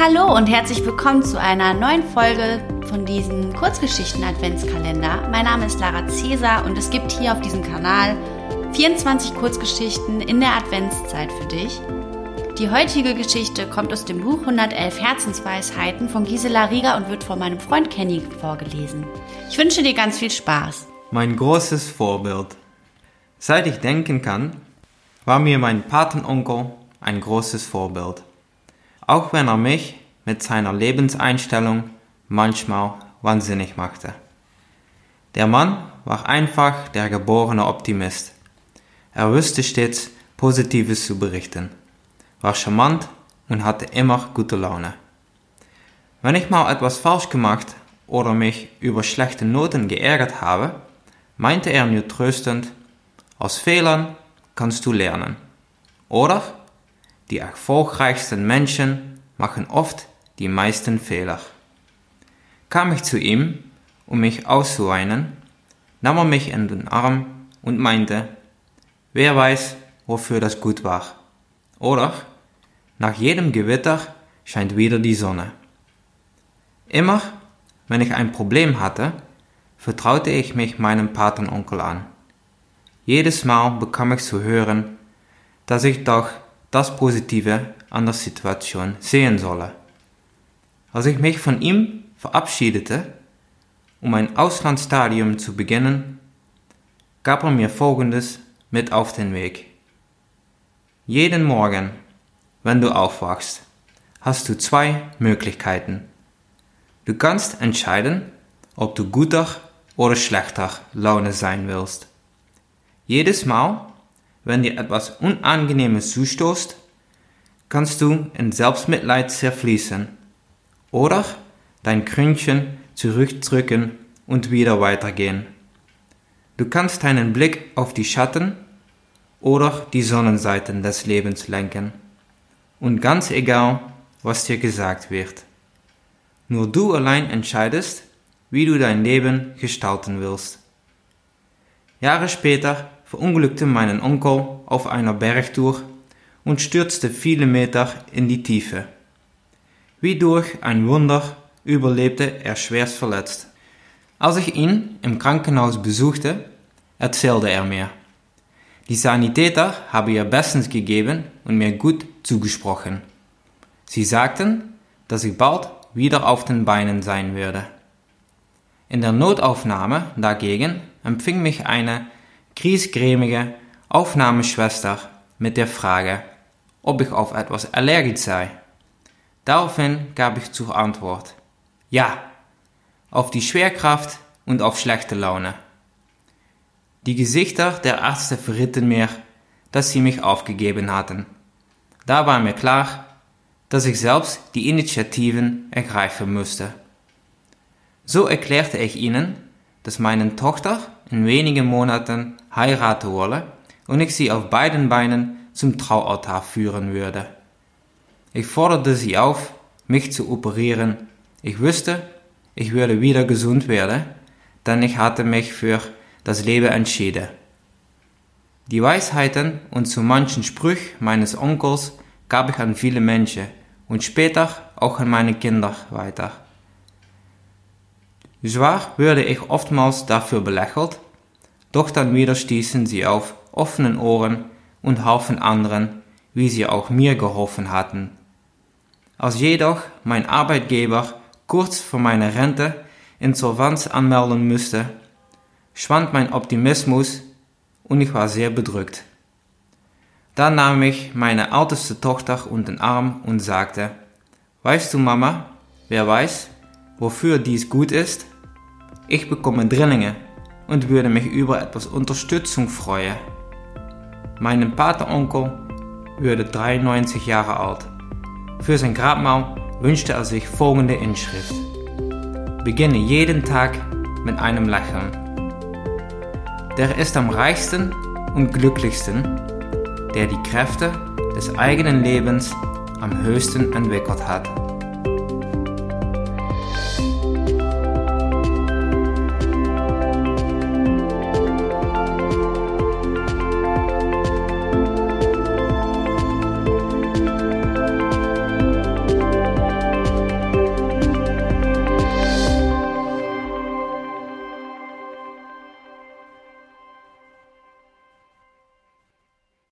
Hallo und herzlich willkommen zu einer neuen Folge von diesem Kurzgeschichten-Adventskalender. Mein Name ist Lara Cäsar und es gibt hier auf diesem Kanal 24 Kurzgeschichten in der Adventszeit für dich. Die heutige Geschichte kommt aus dem Buch 111 Herzensweisheiten von Gisela Rieger und wird von meinem Freund Kenny vorgelesen. Ich wünsche dir ganz viel Spaß. Mein großes Vorbild. Seit ich denken kann, war mir mein Patenonkel ein großes Vorbild. Auch wenn er mich mit seiner Lebenseinstellung manchmal wahnsinnig machte. Der Mann war einfach der geborene Optimist. Er wusste stets Positives zu berichten, war charmant und hatte immer gute Laune. Wenn ich mal etwas falsch gemacht oder mich über schlechte Noten geärgert habe, meinte er nur tröstend, aus Fehlern kannst du lernen. Oder die erfolgreichsten Menschen machen oft die meisten Fehler. Kam ich zu ihm, um mich auszuweinen, nahm er mich in den Arm und meinte, wer weiß, wofür das gut war. Oder, nach jedem Gewitter scheint wieder die Sonne. Immer, wenn ich ein Problem hatte, vertraute ich mich meinem Patenonkel an. Jedes Mal bekam ich zu hören, dass ich doch das Positive an der Situation sehen solle. Als ich mich von ihm verabschiedete, um ein Auslandsstadium zu beginnen, gab er mir Folgendes mit auf den Weg. Jeden Morgen, wenn du aufwachst, hast du zwei Möglichkeiten. Du kannst entscheiden, ob du guter oder schlechter Laune sein willst. Jedes Mal, wenn dir etwas Unangenehmes zustoßt, kannst du in Selbstmitleid zerfließen oder dein Krönchen zurückdrücken und wieder weitergehen. Du kannst deinen Blick auf die Schatten oder die Sonnenseiten des Lebens lenken. Und ganz egal, was dir gesagt wird. Nur du allein entscheidest, wie du dein Leben gestalten willst. Jahre später verunglückte mein Onkel auf einer Bergtour und stürzte viele Meter in die Tiefe. Wie durch ein Wunder überlebte er schwerst verletzt. Als ich ihn im Krankenhaus besuchte, erzählte er mir. Die Sanitäter haben ihr Bestens gegeben und mir gut zugesprochen. Sie sagten, dass ich bald wieder auf den Beinen sein würde. In der Notaufnahme dagegen empfing mich eine griesgrämige Aufnahmeschwester mit der Frage, ob ich auf etwas allergisch sei. Daraufhin gab ich zur Antwort, ja, auf die Schwerkraft und auf schlechte Laune. Die Gesichter der Ärzte verritten mir, dass sie mich aufgegeben hatten. Da war mir klar, dass ich selbst die Initiativen ergreifen müsste. So erklärte ich ihnen, dass meine Tochter in wenigen Monaten heiraten wolle und ich sie auf beiden Beinen zum Traualtar führen würde. Ich forderte sie auf, mich zu operieren. Ich wusste, ich würde wieder gesund werden, denn ich hatte mich für das Leben entschieden. Die Weisheiten und zu manchen Sprüchen meines Onkels gab ich an viele Menschen und später auch an meine Kinder weiter. Zwar würde ich oftmals dafür belächelt, doch dann wieder stießen sie auf offenen Ohren und halfen anderen, wie sie auch mir geholfen hatten. Als jedoch mein Arbeitgeber kurz vor meiner Rente Insolvenz anmelden müsste, schwand mein Optimismus und ich war sehr bedrückt. Dann nahm ich meine älteste Tochter unter den Arm und sagte, Weißt du, Mama, wer weiß, wofür dies gut ist? Ich bekomme Drillinge und würde mich über etwas Unterstützung freuen. Mein Patenonkel würde 93 Jahre alt. Für sein Grabmal wünschte er sich folgende Inschrift. Beginne jeden Tag mit einem Lächeln. Der ist am reichsten und glücklichsten, der die Kräfte des eigenen Lebens am höchsten entwickelt hat.